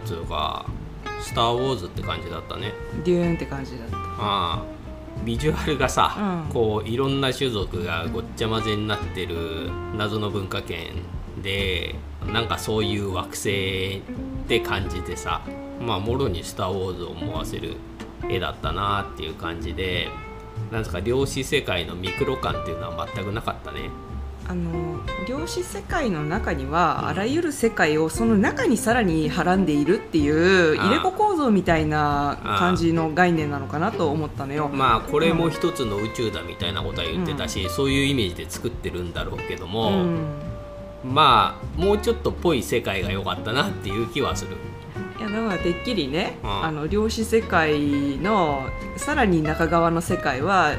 なんつうか「スター・ウォーズ」って感じだったね。デューンって感じだった。ああビジュアルがさ、うん。こういろんな種族がごっちゃ混ぜになってる謎の文化圏でなんかそういう惑星って感じでさまあもろに「スター・ウォーズ」を思わせる絵だったなっていう感じでなんですか量子世界のミクロ感っていうのは全くなかったねあの量子世界の中にはあらゆる世界をその中にさらにはらんでいるっていう入れ子構造みたいな感じの概念なのかなと思ったのよ。まあこれも一つの宇宙だみたいなことは言ってたし、そういうイメージで作ってるんだろうけどうも、ん。まあもうちょっとぽい世界が良かったなっていう気はする。いやだからてっきりね、うん。あの量子世界のさらに中側の世界は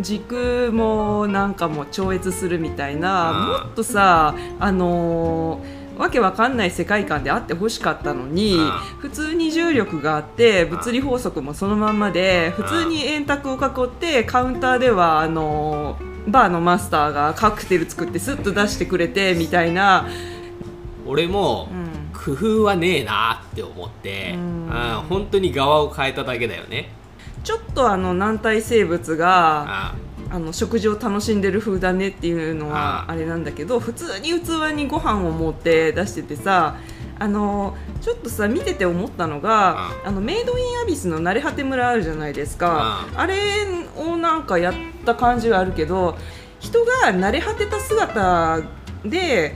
時空もなんかも超越するみたいな、うん。もっとさあのーわけわかんない世界観であってほしかったのに、うん。普通に重力があって物理法則もそのまんまで、うん。普通に円卓を囲ってカウンターではあのーバーのマスターがカクテル作ってスッと出してくれてみたいな、俺もうん工夫はねえなって思って、ううんん本当に側を変えただけだよね。ちょっとあの軟体生物がああ。の食事を楽しんでる風だねっていうのはああ。れなんだけど普通に器にご飯を持って出しててさあのちょっとさ見てて思ったのがあのメイドインアビスの慣れ果て村あるじゃないですか。あれをなんかやった感じがあるけど人が慣れ果てた姿で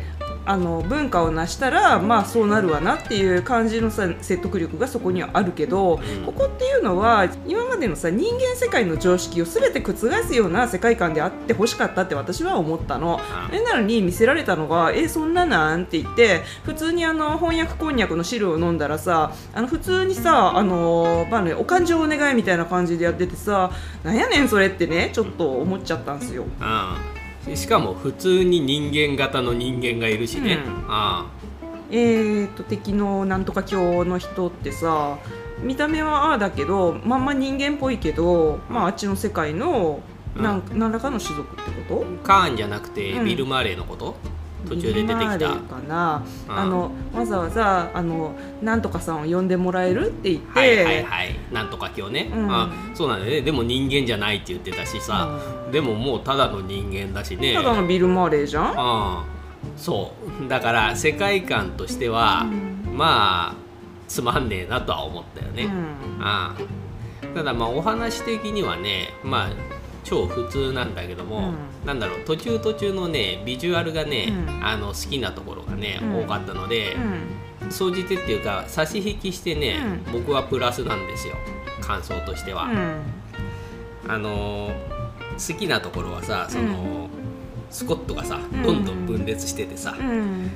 あの文化を成したらまあそうなるわなっていう感じのさ説得力がそこにはあるけど、うんここっていうのは今までのさ人間世界の常識を全て覆すような世界観であってほしかったって私は思ったの。うんえなのに見せられたのが「えそんななん?」って言って普通にあの翻訳こんにゃくの汁を飲んだらさあの普通にさあの、まあね、お勘定お願いみたいな感じでやっててさなんやねんそれってねちょっと思っちゃったんですよ。うん、しかも普通に人間型の人間がいるしね。うん。あえー、と敵のなんとか教の人ってさ見た目はああだけどまんま人間っぽいけど、まあ、あっちの世界のなん何らかの種族ってこと？カーンじゃなくてうん。ビル・マーレーのこと、途中で出てきた。ーかな、うん。あのわざわざあのなんとかさんを呼んでもらえるって言って、はいはいはい、なんとか今日ね、うん。あそうなんだよね。でも人間じゃないって言ってたしさ、でももうただの人間だしね。ただのビル・マーレーじゃん、あそう。だから世界観としては、まあつまんねえなとは思ったよね、うん。あただまあお話的にはねまあ超普通なんだけども、うなんだろう途中途中のねビジュアルがね、うん。あの好きなところがね、うん。多かったので、うん。総じてっていうか差し引きしてね、僕はプラスなんですよ感想としては、うん。あのー好きなところはさその、スコットがさうん。どんどん分裂しててさ、うん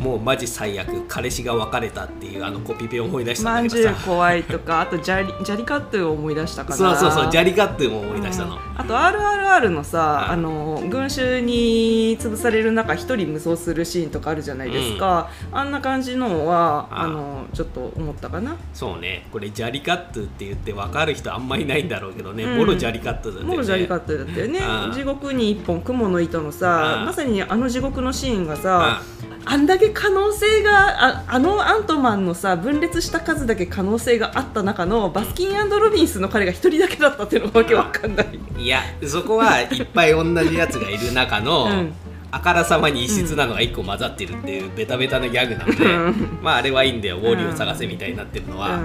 もうマジ最悪彼氏が別れたっていうあのコピペを思い出したまんじゅうんだけどさ怖いとかあとジャリジャリカットゥを思い出したかな。そうそうそうジャリカットゥも思い出したの、うん。あと RRR のさ、うんあの群衆に潰される中一人無双するシーンとかあるじゃないですか、あんな感じのはうんあのちょっと思ったかな。そうね。これジャリカットゥって言って分かる人あんまりいないんだろうけどね、うん。ボロジャリカットゥだったよね。もうジャリカットゥだったよね。うん。地獄に一本雲の糸のさうん。まさにあの地獄のシーンがさあんだけ可能性がああのアントマンのさ分裂した数だけ可能性があった中のバスキンロビンスの彼が一人だけだったっていうのがわけわかんない、いやそこはいっぱい同じやつがいる中の、うん。あからさまに異質なのが1個混ざってるっていうベタベタなギャグなので、うん。まああれはいいんだよ。ウォーリーを探せみたいになってるのは、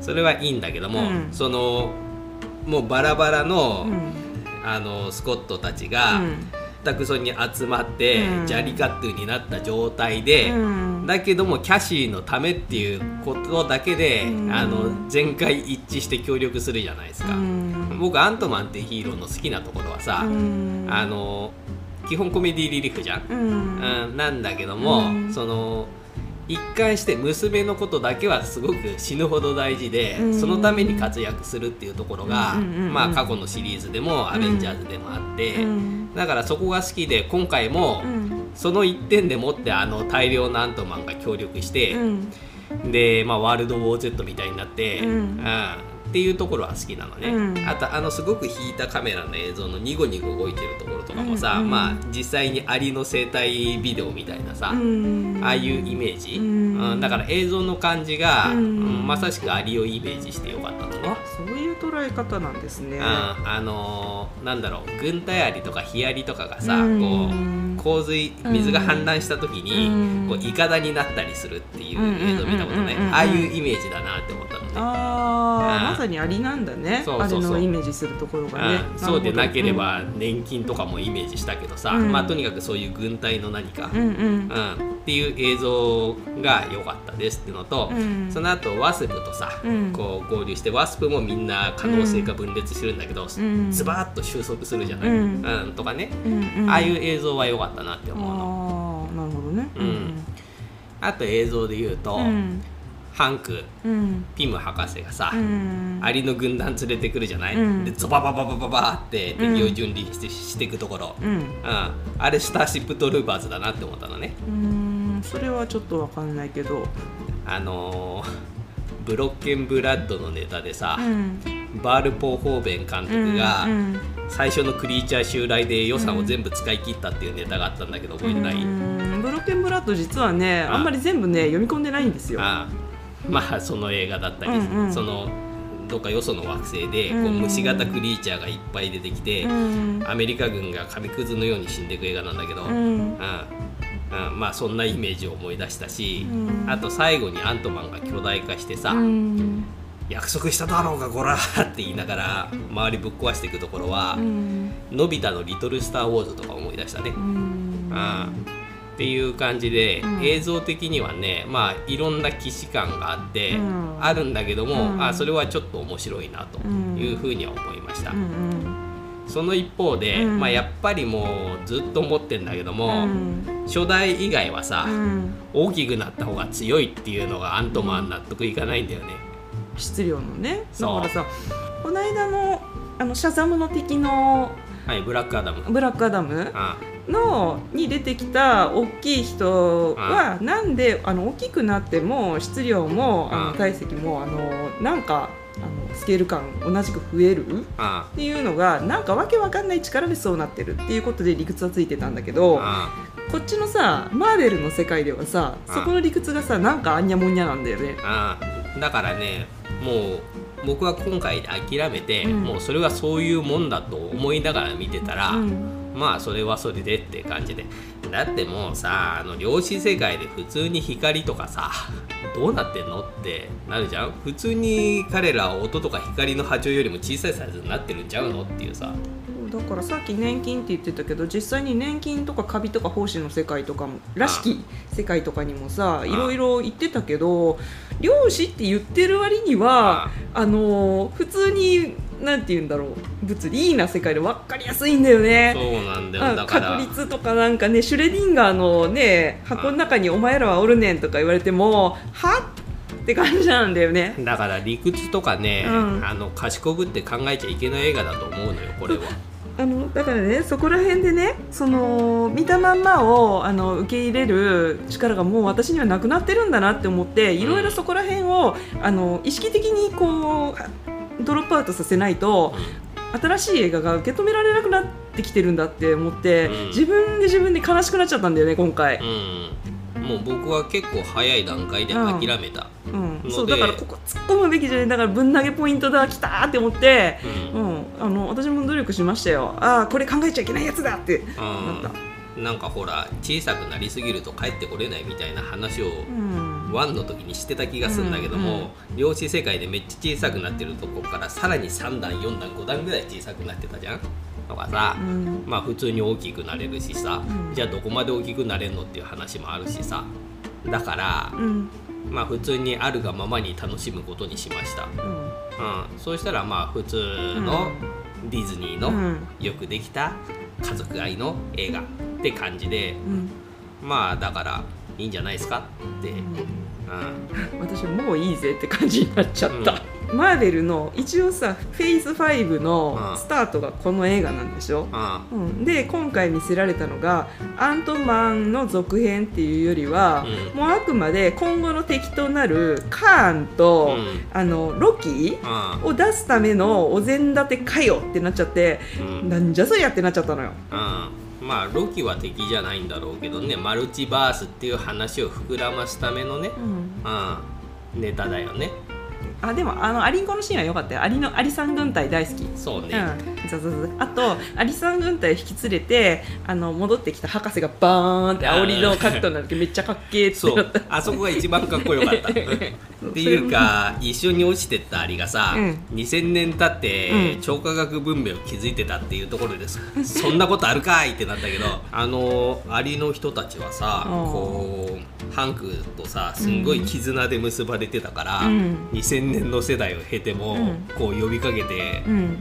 それはいいんだけども、うん。そのもうバラバラの,、うん。あのスコットたちうが、ん全くそに集まって、うん。ジャリカットゥになった状態で、うん。だけどもキャシーのためっていうことだけで、うん。あの全会一致して協力するじゃないですか、うん。僕アントマンっていうヒーローの好きなところはさ、うん。あの基本コメディリリーフじゃん、うん。うん。なんだけども、うん。その一貫して娘のことだけはすごく死ぬほど大事で、うん。そのために活躍するっていうところが、うんうんうんまあ過去のシリーズでもアベンジャーズでもあって、うん。だからそこが好きで今回も、うん。その一点でもってあの大量のアントマンが協力して、うん。で、まあ、ワールド・ウォー・ Z みたいになって、うん。うんっていうところは好きなのね、うん。あとあのすごく引いたカメラの映像のニゴニゴ動いてるところとかもさ、うん。うんまあ実際にアリの生態ビデオみたいなさ、うん。ああいうイメージ、うん。うんだから映像の感じが、まさしくアリをイメージしてよかったの。ねあそういう捉え方なんですね。うんあのーなんだろう軍隊アリとかヒアリとかがさ、うん。こう洪水水が氾濫した時に、うん。こうイカダになったりするっていう映像見たことねうんうんうんうんうん。ああいうイメージだなって思ったああまさにありなんだね。そうそうそう。あれのイメージするところがね。うん。そうでなけれるば年金とかもイメージしたけどさ、うん。まあ、とにかくそういう軍隊の何か、うんうん。うんっていう映像が良かったですっていうのと、うん。その後ワスプとさ、うん。こう合流してワスプもみんな可能性が分裂してるんだけど、ん。ズバーッと収束するじゃない、うん。うんとかね、ああいう映像は良かったなって思うの。なるほどね。うん。あと映像で言うと、うんハンクうん。ピム博士がさ、うん。アリの軍団連れてくるじゃない、うん。でゾババババババーって敵を順輪して,、していくところ、うん。うん、あれスターシップトルーパーズだなって思ったのね。うん。それはちょっとわかんないけど。あのーブロッケンブラッドのネタでさ、うん。バール・ポーホーベン監督がうん。最初のクリーチャー襲来で予算を全部使い切ったっていうネタがあったんだけど覚えてない、うん。ブロッケンブラッド実はねあ。あんまり全部ね読み込んでないんですよ。ああ まあその映画だったり、うんうん。そのどっかよその惑星でこう虫型クリーチャーがいっぱい出てきて、うんアメリカ軍が紙くずのように死んでいく映画なんだけど、うん。うん。うん。まあそんなイメージを思い出したし、うん。あと最後にアントマンが巨大化してさ、うん。約束しただろうがこらって言いながら周りぶっ壊していくところは、うん。のび太の「リトル・スター・ウォーズ」とか思い出したね。うん。うんっていう感じで、うん。映像的にはねまあいろんな既視感があって、うん。あるんだけども、うん。あそれはちょっと面白いなというふうには思いました、うんその一方で、うん。まあ、やっぱりもうずっと思ってんだけども、うん。初代以外はさ、うん。大きくなった方が強いっていうのがアントマン納得いかないんだよね。質量のねだそう。からさこの間のあのシャザムの敵のはいブラックアダム。ブラックアダムあのに出てきた大きい人はなんであの大きくなっても質量もあのうん体積もあのなんかあのスケール感同じく増えるっあ。ていうのがなんかわけわかんない力でそうなってるっていうことで理屈はついてたんだけどあこっちのさマーベルの世界ではさうんそこの理屈がさなんかあんにゃもんにゃなんだよね。だからねもう僕は今回で諦めて、うん。もうそれはそういうもんだと思いながら見てたら、うんまあそれはそれでって感じで。だってもうさあの量子世界で普通に光とかさ どうなってんのってなるじゃん。普通に彼らは音とか光の波長よりも小さいサイズになってるんちゃうのっていうさ。だからさっき年金って言ってたけど実際に年金とかカビとか胞子の世界とかもらしき世界とかにもさあいろいろ言ってたけど漁師って言ってる割にはあの普通になんて言うんだろう物理な世界で分かりやすいんだよね。そうなんだよあだから確率とかなんかねシュレディンガーのね箱の中に「お前らはおるねん」とか言われても「はって感じなんだよね。だから理屈とかね、うんあの賢ぶって考えちゃいけない映画だと思うのよこれは。あのだからねそこら辺でねその見たまんまをあの受け入れる力がもう私にはなくなってるんだなって思っていろいろそこら辺をあの意識的にこうドロップアウトさせないと新しい映画が受け止められなくなってきてるんだって思って、うん。自分で自分で悲しくなっちゃったんだよね今回。うん、もう僕は結構早い段階で諦めた。うん、でそうだからここ突っ込むべきじゃない。だからぶん投げポイントだきたーって思って、ううん。ん、あの私も努力しましたよ。ああこれ考えちゃいけないやつだって。なった。なんかほら小さくなりすぎると帰ってこれないみたいな話をうんワンの時にしてた気がするんだけども、量子世界でめっちゃ小さくなってるとこからさらに3段4段5段ぐらい小さくなってたじゃん。とかさ、うん。まあ普通に大きくなれるしさ、うん。じゃあどこまで大きくなれるのっていう話もあるしさ。だから、うん。まあ普通にあるがままに楽しむことにしました、うん。うん、そうしたらまあ普通のディズニーのうん。よくできた家族愛の映画って感じでうん。まあだからいいんじゃないですかって、うん、私もういいぜって感じになっちゃった、うん、マーベルの一応さフェイズ5のスタートがこの映画なんでしょ、うん、で今回見せられたのがアントマンの続編っていうよりは、うん、もうあくまで今後の敵となるカーンと、あのロキを出すためのお膳立てかよってなっちゃって、なんじゃそりゃってなっちゃったのよ。まあロキは敵じゃないんだろうけどねマルチバースっていう話を膨らますためのね、うん、うん、ネタだよねあでもあのアリンコのシーンは良かったよ。アリのアリさん軍隊大好き。そうね、うん、そうそうそう。あとアリさん軍隊引き連れてあの戻ってきた博士がバーンって煽りの角度なんだけどめっちゃかっけえってそう。あそこが一番かっこよかった。っていうか一緒に落ちてったアリがさ、うん、2000年経って、超科学文明を築いてたっていうところです。そんなことあるかいってなったけどあのアリの人たちはさこうハンクとさすんごい絆で結ばれてたから、うん、2000年の世代を経ても、こう呼びかけて、うん、うん、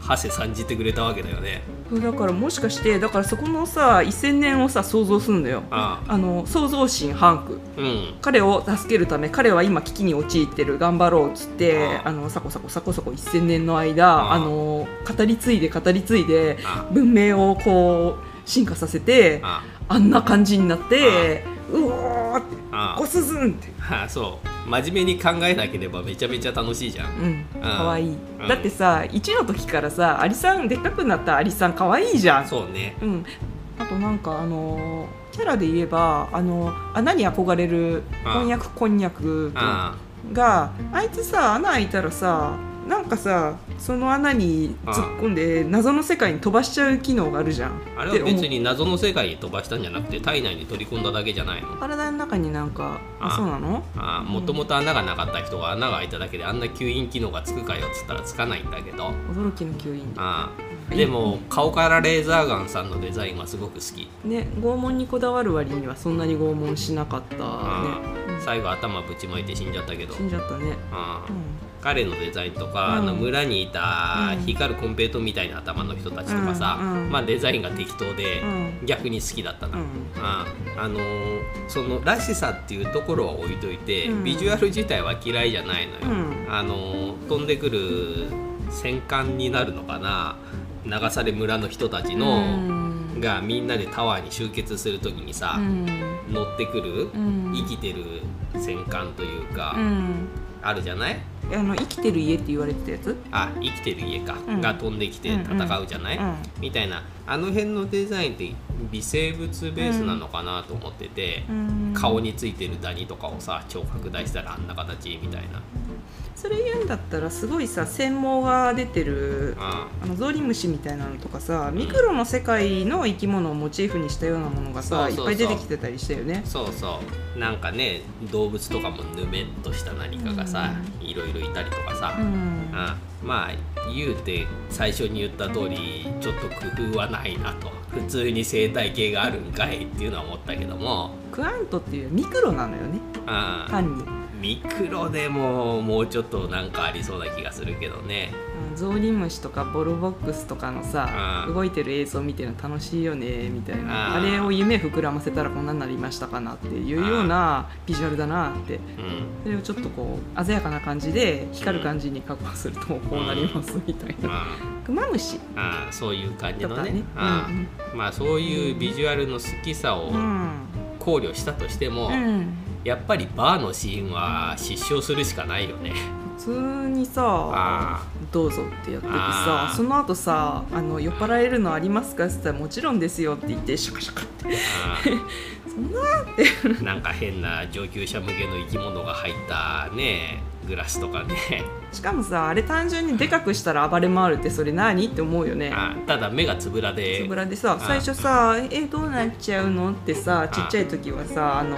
ハセ参じてくれたわけだよね。だからもしかしてだからそこのさ1000年をさ想像するんだよ。あの創造神ハンク、うん、彼を助けるため彼は今危機に陥ってる。頑張ろうっつってあのサコサコサコサコ1000年の間あの語り継いで語り継いで文明をこう進化させてあんな感じになってうおーってごすずんってあそう。真面目に考えなければめちゃめちゃ楽しいじゃん。うんかわい。い、だってさ1の時からさアリさんでっかくなったアリさんかわいいじゃん。そうね。うん。あとなんかあのキャラで言えばあの穴に憧れるこんにゃくこんにゃくがあいつさ穴開いたらさなんかさその穴に突っ込んで謎の世界に飛ばしちゃう機能があるじゃん。あれは別に謎の世界に飛ばしたんじゃなくて体内に取り込んだだけじゃないの。体の中になんかあそうなの？もともと穴がなかった人が穴が開いただけであんな吸引機能がつくかよっつったらつかないんだけど。驚きの吸引。あでも顔からレーザーガンさんのデザインはすごく好き。ね拷問にこだわる割にはそんなに拷問しなかったね。最後頭ぶちまいて死んじゃったけど。死んじゃったね、うん、彼のデザインとか、あの村にいた光るコンペイトみたいな頭の人たちとかさ、まあ、デザインが適当で逆に好きだったな、ああのー、そのらしさっていうところは置いといて、ビジュアル自体は嫌いじゃないのよ、あのー、飛んでくる戦艦になるのかな。流され村の人たちの、がみんなでタワーに集結する時にさ、乗ってくる、生きてる戦艦というか、あるじゃない？あの生きてる家って言われてたやつ？あ生きてる家か、うん、が飛んできて戦うじゃない、うん。うん、みたいな。あの辺のデザインって微生物ベースなのかなと思ってて、顔についてるダニとかをさ超拡大したらあんな形みたいなそれ言うんだったらすごいさ専門が出てるあのゾウリムシみたいなのとかさ、ミクロの世界の生き物をモチーフにしたようなものがさいっぱい出てきてたりしたよね。そうそう。なんかね動物とかもぬめっとした何かがさ、いろいろいたりとかさ、うん、あまあ言うて最初に言った通りちょっと工夫はないなと普通に生態系があるんかいっていうのは思ったけども。クアントっていうミクロなのよね。単に。ミクロでももうちょっとなんかありそうな気がするけどね。ゾウリムシとかボルボックスとかのさ、動いてる映像見てるの楽しいよねみたいな。あれを夢膨らませたらこんなになりましたかなっていうようなビジュアルだなって、それをちょっとこう鮮やかな感じで光る感じに加工するとこうなりますみたいな、クマムシあそういう感じのね。ね、まあそういうビジュアルの好きさを考慮したとしても、うん。やっぱりバーのシーンは失笑するしかないよね。普通にさ「どうぞ」ってやっててさその後さあの酔っ払えるのありますか?」って言ったら「もちろんですよ」って言ってシャカシャカって。そんなって。なんか変な上級者向けの生き物が入ったねグラスとかね。しかもさあれ単純にでかくしたら暴れ回るってそれ何？って思うよね。ただ目がつぶらで。つぶらでさ最初さ「えどうなっちゃうの?」ってさちっちゃい時はさあの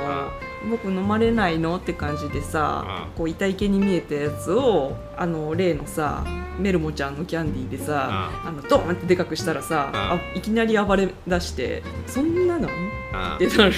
僕飲まれないの？って感じでさこう痛い系に見えたやつをあの例のさメルモちゃんのキャンディーでさあ。のドーンってでかくしたらさあいきなり暴れ出してそんなの？ってなる。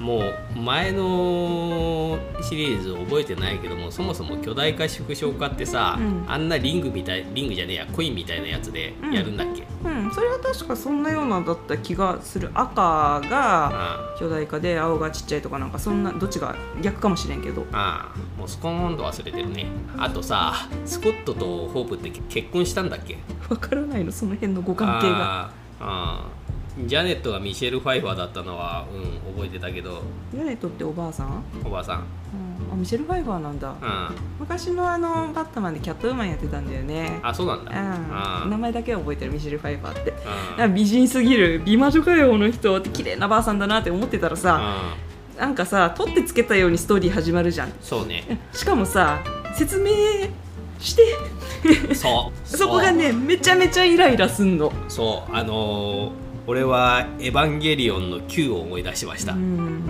もう前のシリーズ覚えてないけどもそもそも巨大化縮小化ってさ、うん、あんなリングみたいリングじゃねえやコインみたいなやつでやるんだっけ、うん、うん、それは確かそんなようなだった気がする。赤が巨大化で青がちっちゃいとかなんかそんなどっちが逆かもしれんけど。ああ。もうスコーンと忘れてるね。あとさスコットとホープって結婚したんだっけ？わからないのその辺のご関係が。ああジャネットがミシェル・ファイファーだったのはうん覚えてたけど。ジャネットっておばあさん、おばあさん。うん、あミシェル・ファイファーなんだ。うん。昔のあのバットマンでキャットウーマンやってたんだよね。あそうなんだ。うん、名前だけは覚えてるミシェル・ファイファーって。うん。なんか美人すぎる美魔女かよこの人って綺麗なばあさんだなって思ってたらさうなんかさ取ってつけたようにストーリー始まるじゃん。んそうね。しかもさ説明して。そう。そこがねめちゃめちゃイライラすんの。そう。あのー俺は「エヴァンゲリオン」の Q を思い出しました、うん。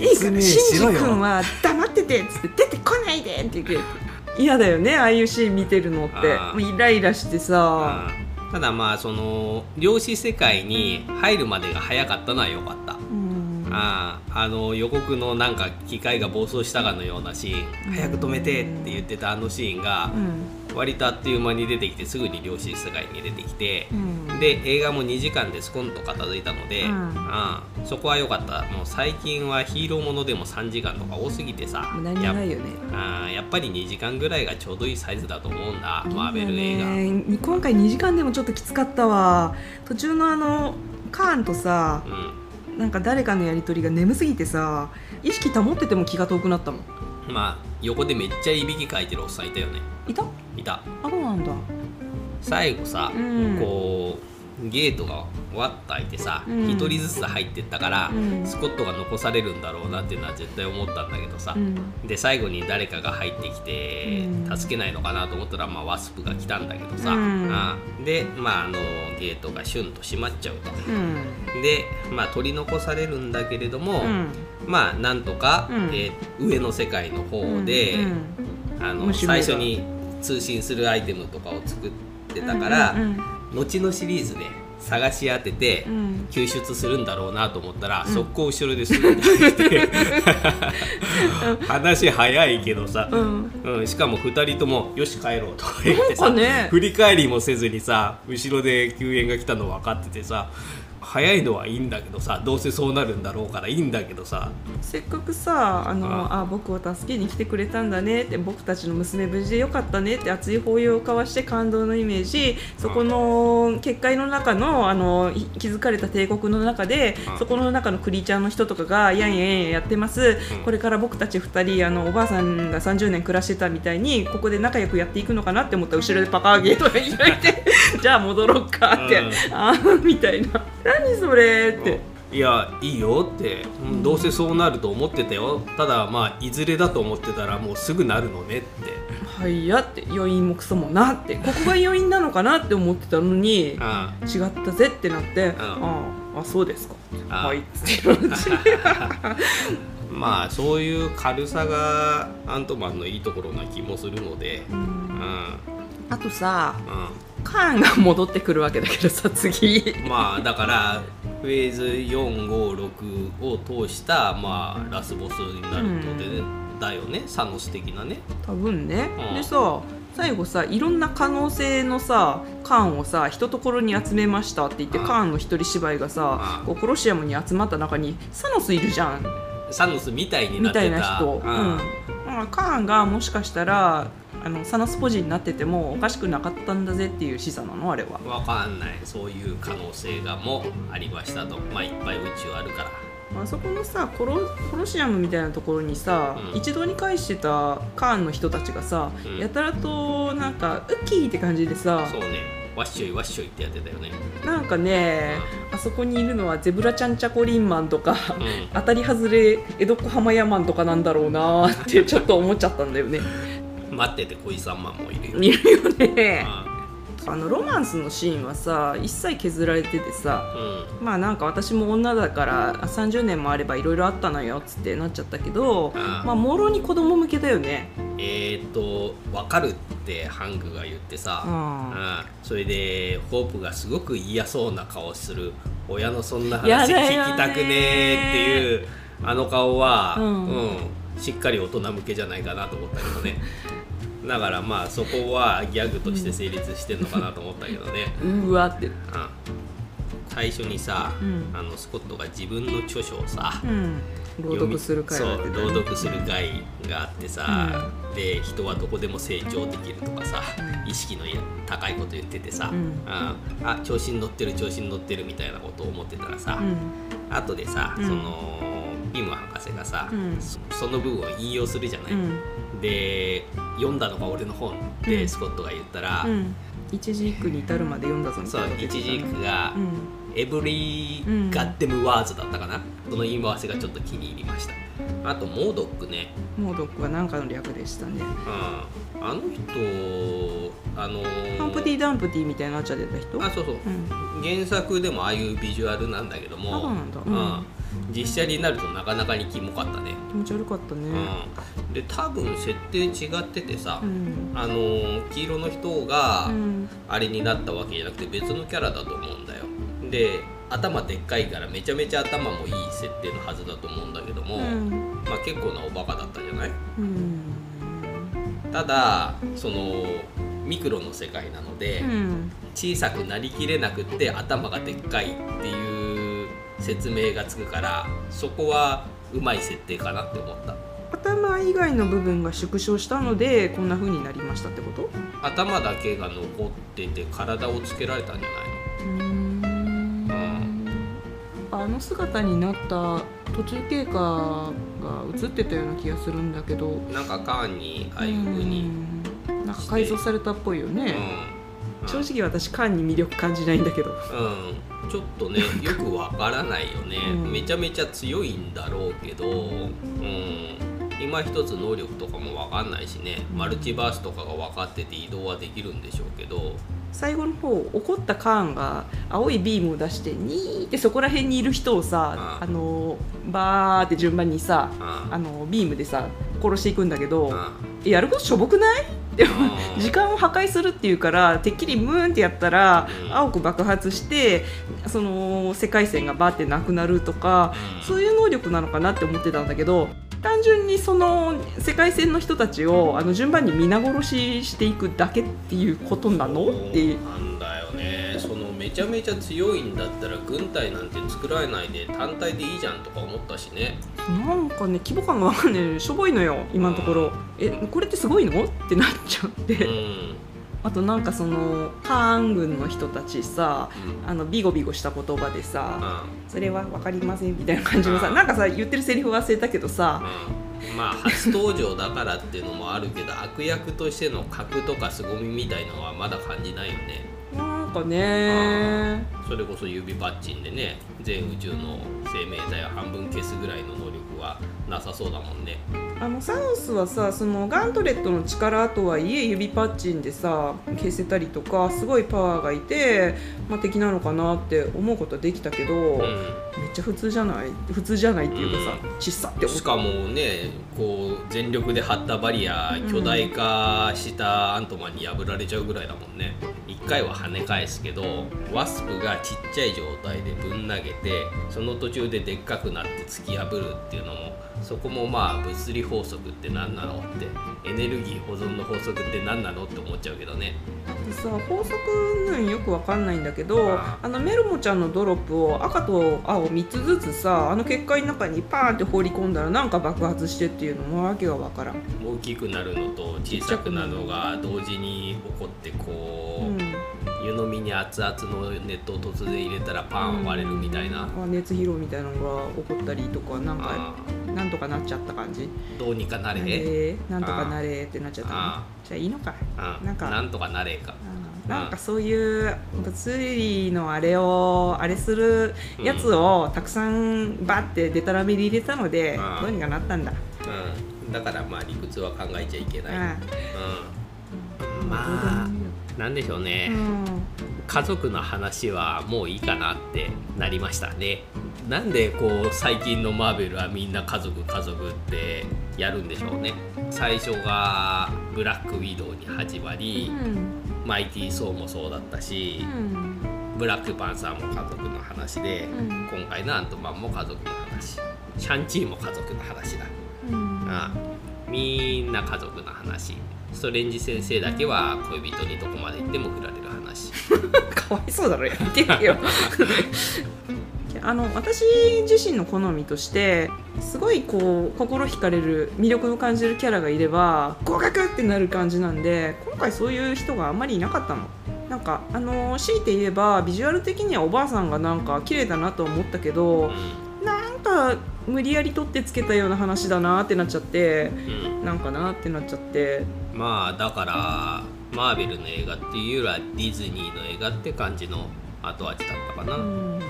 いいからシンジ君は黙っててっつって出てこないでって言う嫌だよねああいうシーン見てるのって。もうイライラしてさ。うんただまあその量子世界に入るまでが早かったのは良かった、うんあああの予告のなんか機械が暴走したかのようなシーン。早く止めてって言ってたあのシーンがうん。割とあっという間に出てきてすぐに量子世界に出てきてうん。で映画も2時間でスコンと片付いたので、うん。うんそこは良かった。もう最近はヒーローものでも3時間とか多すぎてさ無駄にやないよね。あーやっぱり2時間ぐらいがちょうどいいサイズだと思うんだマーベル映画、ね今回2時間でもちょっときつかったわ。途中のあのカーンとさうんなんか誰かのやり取りが眠すぎてさ意識保ってても気が遠くなったもん。まあ横でめっちゃいびきかいてるおっさんいたよね。いた？いた。あそうなんだ。最後さ、うん。こうゲートがわっと開いてさうん。一、人ずつ入ってったから、うん。スコットが残されるんだろうなっていうのは絶対思ったんだけどさ、うん。で最後に誰かが入ってきてうん。助けないのかなと思ったら、まあ、ワスプが来たんだけどさ、うん。うんで、まあ、あのゲートがシュンと閉まっちゃうと。うん。で、まあ、取り残されるんだけれども、うん。まあなんとか、うん。えー上の世界の方で、うんあの最初に通信するアイテムとかを作ってたから、うんうん後のシリーズで探し当てて、うん。救出するんだろうなと思ったら、うん。速攻後ろですぐに入って。話早いけどさ、うん。うん、しかも2人とも「よし帰ろう」とか言ってさ、ね。振り返りもせずにさ後ろで救援が来たの分かっててさ早いのはいいんだけどさどうせそうなるんだろうからいいんだけどさ。せっかくさあのああ。僕を助けに来てくれたんだねって僕たちの娘無事でよかったねって熱い抱擁を交わして感動のイメージそこの結界の中のあのい築かれた帝国の中でうんそこの中のクリーチャーの人とかがやんやんやんやってます。うん。これから僕たち2人あのおばあさんが30年暮らしてたみたいにここで仲良くやっていくのかなって思ったら後ろでパカーゲートが開いて じゃあ戻ろっかってうん。あーみたいな何それ？って。いやいいよって、うんどうせそうなると思ってたよ。ただまあいずれだと思ってたらもうすぐなるのねって。はいやって。余韻もクソもなって。ここが余韻なのかなって思ってたのに あ違ったぜってなって、ああ。あそうですか。あはい。っつって まあそういう軽さがアントマンのいいところな気もするので。ううん。んあとさうカーンが戻ってくるわけだけどさ次。んまあだからフェーズ456を通したまあラスボスになるので、だよね。サノス的なね。多分ね、うん。でさ最後さいろんな可能性のさカーンをさ一ところに集めましたって言って、うん。カーンの一人芝居がさ、うん。こうコロシアムに集まった中にサノスいるじゃん。サノスみたいになみってた。たいな人、ううんんだからカーンがもしかしたらあのサノスポジになっててもおかしくなかったんだぜっていう示唆なのあれは。わかんない。そういう可能性がもありましたと。まあいっぱい宇宙あるから。あそこのさコロコロシアムみたいなところにさ、うん。一堂に会してたカーンの人たちがさ、うん。やたらとなんかウッキーって感じでさそうねわっしょいわっしょいってやってたよね。なんかね、あそこにいるのはゼブラちゃんチャコリンマンとか、うん。当たり外れ江戸小浜ヤマンとかなんだろうなーってちょっと思っちゃったんだよね。待ってて恋さんマンもいるよ。いるよね。うあのロマンスのシーンはさ一切削られててさん。まあなんか私も女だからあ30年もあればいろいろあったのよっつってなっちゃったけど、まあもろに子供向けだよね。えー、と分かるってハンクが言ってさ、うん。うん。それでホープがすごく嫌そうな顔する親のそんなや話聞きたくねえっていうあの顔は、うん。しっかり大人向けじゃないかなと思ったけどね だからまあそこはギャグとして成立してんのかなと思ったけどね、うわって。うん。最初にさ、うん、あのスコットが自分の著書をさ、うん、朗読する会そう朗読する会があってさ、うん、で人はどこでも成長できるとかさ、意識の高いこと言っててさ、ああ調子に乗ってる調子に乗ってるみたいなことを思ってたらさ、うん、後でさ、そのビム博士がさ、その部分を引用するじゃない。で読んだのが俺の本ってスコットが言ったら、一字一句に至るまで読んだぞみたいな、そう一字一句が、エブリーガッテムワーズだったかな、その言い回しがちょっと気に入りました。あとモードックね。モードックは何かの略でしたね。うん。あの人あのー、ハンプティ・ダンプティみたいになっちゃってた人？あそうそう、うん、原作でもああいうビジュアルなんだけども。そうなんだ、うん、うん実写になるとなかなかにキモかったね。気持ち悪かったね、うん、で多分設定違っててさ、うん、あの黄色の人があれになったわけじゃなくて別のキャラだと思うんだよ。で頭でっかいからめちゃめちゃ頭もいい設定のはずだと思うんだけども、うん、まあ、結構なおバカだったじゃない、うん、ただそのミクロの世界なので、うん、小さくなりきれなくって頭がでっかいっていう説明がつくからそこはうまい設定かなって思った。頭以外の部分が縮小したのでこんな風になりましたってこと？頭だけが残ってて体をつけられたんじゃないの？あの姿になった途中経過が映ってたような気がするんだけど。なんかカーンにああいうふうになんか改造されたっぽいよね、うん、正直私カーンに魅力感じないんだけど。うん。ちょっとねよくわからないよね、うん、めちゃめちゃ強いんだろうけどうん。今一つ能力とかも分かんないしね。マルチバースとかが分かってて移動はできるんでしょうけど。最後の方怒ったカーンが青いビームを出してにーってそこら辺にいる人をさあのバーって順番にさあのビームでさ殺していくんだけどやることしょぼくない？でも時間を破壊するっていうからてっきりムーンってやったら青く爆発してその世界線がバーってなくなるとかそういう能力なのかなって思ってたんだけど単純にその世界線の人たちをあの順番に皆殺ししていくだけっていうことなの？ってめちゃめちゃ強いんだったら軍隊なんて作られないで単体でいいじゃんとか思ったしね。なんかね規模感が分かんない。しょぼいのよ今のところ。えこれってすごいの？ってなっちゃって、うん。あとなんかそのカーン軍の人たちさ、うん、あのビゴビゴした言葉でさ、うん、それは分かりませんみたいな感じのさ、うん、なんかさ言ってるセリフ忘れたけどさ、まあ初登場だからっていうのもあるけど悪役としての格とか凄みみたいのはまだ感じないよねね。それこそ指パッチンでね全宇宙の生命体を半分消すぐらいの能力はなさそうだもんね。あのサノスはさそのガントレットの力とはいえ指パッチンでさ消せたりとかすごいパワーがいて、まあ、敵なのかなって思うことはできたけど、うん、めっちゃ普通じゃない？普通じゃないっていうかさ、うん、小さってしかもねこう全力で張ったバリア巨大化したアントマンに破られちゃうぐらいだもんね。1回は跳ね返すけどワスプがちっちゃい状態でぶん投げてその途中ででっかくなって突き破るっていうのもそこもまあ物理法則って何なのってエネルギー保存の法則って何なのって思っちゃうけどね。でさ法則うんよくわかんないんだけどあ。のメルモちゃんのドロップを赤と青3つずつさあの結界の中にパーンって放り込んだらなんか爆発してっていうのもわけがわからん。大きくなるのと小さくなるのが同時に起こってこう、うん湯飲みに熱々の熱湯を突然入れたらパン割れるみたいな、うん、熱疲労みたいなのが起こったりとかなんかなんとかなっちゃった感じ。どうにかなれ？えなんとかなれってなっちゃった。じゃあいいのか。なんかなんとかなれか。なんかそういう物理のあれをあれするやつをたくさんバッてデタラメに入れたのでどうにかなったんだ、うん、だからまあ理屈は考えちゃいけない、うん、うん、まあなんでしょうね、うん、家族の話はもういいかなってなりましたね。なんでこう最近のマーベルはみんな家族家族ってやるんでしょうね。最初がブラックウィドウに始まり、うん、マイティー・ソーもそうだったし、うん、ブラックパンサーも家族の話で、今回のアントマンも家族の話。シャンチーも家族の話だ、ああみんな家族の話ストレンジ先生だけは恋人にどこまで行っても振られる話。かわいそうだろやめてよ。あの私自身の好みとしてすごいこう心惹かれる魅力の感じるキャラがいれば合格ってなる感じなんで今回そういう人があんまりいなかったの。なんかあの強いて言えばビジュアル的にはおばあさんがなんか綺麗だなと思ったけど、か無理やり取ってつけたような話だなってなっちゃって、うん、なんかなってなっちゃって。まあだからマーベルの映画っていうよりはディズニーの映画って感じの後味だったかな、うん、うん、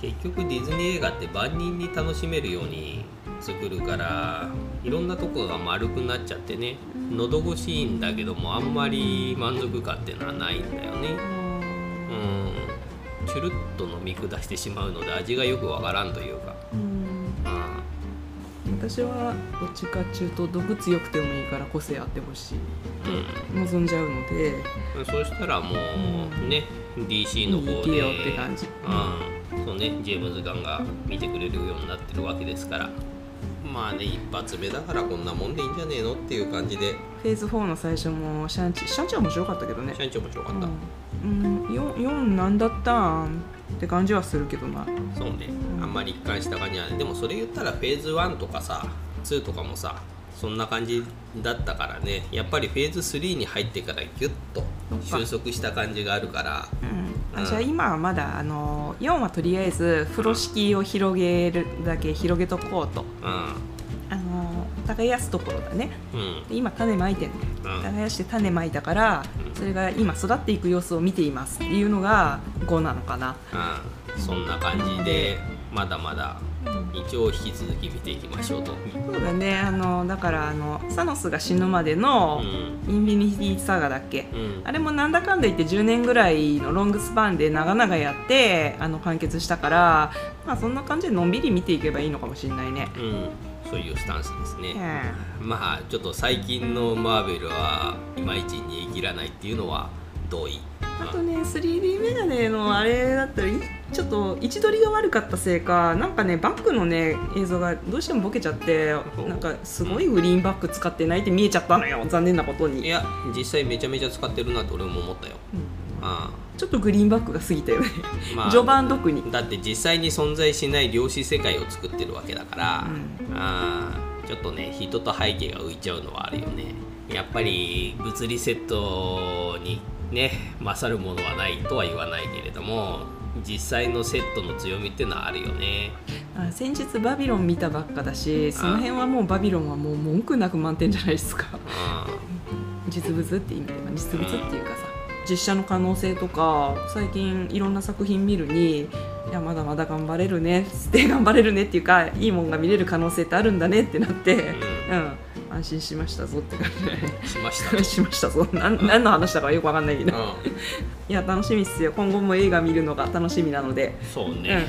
結局ディズニー映画って万人に楽しめるように作るからいろんなとこが丸くなっちゃってね。喉越しいいんだけどもあんまり満足感っていうのはないんだよね。うんチュルッと飲み下してしまうので味がよくわからんというか。うん。私はどっちかっちゅうと毒強くてもいいから個性あってほしい。と望んじゃうので、うん、そうしたらもうね、うん、DC の方で。よって感じ、うん、そうねジェームズ・ガンが見てくれるようになってるわけですから。まあね一発目だからこんなもんでいいんじゃねえのっていう感じで。フェーズ4の最初もシャンチシャンチは面白かったけどね。シャンチ面白かった。うん、うん、4, 4なんだったんって感じはするけどな。そうね、あんまり一貫した感じはねでもそれ言ったらフェーズ1とかさ2とかもさそんな感じだったからね。やっぱりフェーズ3に入ってからギュッと収束した感じがあるから、うん、あじゃあ今はまだあの4はとりあえず風呂敷を広げるだけ広げとこうと、うん、耕すところだね、うん、今種まいてんの、うん、耕して種まいたから、それが今育っていく様子を見ていますっていうのが5なのかな、うん、そんな感じでまだまだ一応引き続き見ていきましょうと。そうだね。あのだからあのサノスが死ぬまでのインフィニティサガだっけ、うん、あれもなんだかんだ言って10年ぐらいのロングスパンで長々やってあの完結したからまあそんな感じでのんびり見ていけばいいのかもしれないね、うんそういうスタンスですね、うん、まあちょっと最近のマーベルはいまいち煮え切らないっていうのは同意あとね 3D メガネのあれだったらちょっと位置取りが悪かったせいかなんかねバックのね映像がどうしてもボケちゃってなんかすごいグリーンバック使ってないって見えちゃったのよ残念なことに。いや実際めちゃめちゃ使ってるなって俺も思ったよ、うん、あちょっとグリーンバックが過ぎたよね、まあ、序盤特に。だって実際に存在しない量子世界を作ってるわけだから、うん、あちょっとね人と背景が浮いちゃうのはあるよね。やっぱり物理セットにね勝るものはないとは言わないけれども実際のセットの強みっていうのはあるよね。あ先日バビロン見たばっかだしその辺はもうバビロンはもう文句なく満点じゃないですか。実物って意味では実物っていうかさ実写の可能性とか最近いろんな作品見るにいやまだまだ頑張れるねって 頑張れるねっていうかいいもんが見れる可能性ってあるんだねってなって、うん、うん。安心しましたぞって感じ。でしました。しましたぞ。なん何の話だかよくわかんないけど、うん、いや楽しみっすよ。今後も映画見るのが楽しみなので。そうね、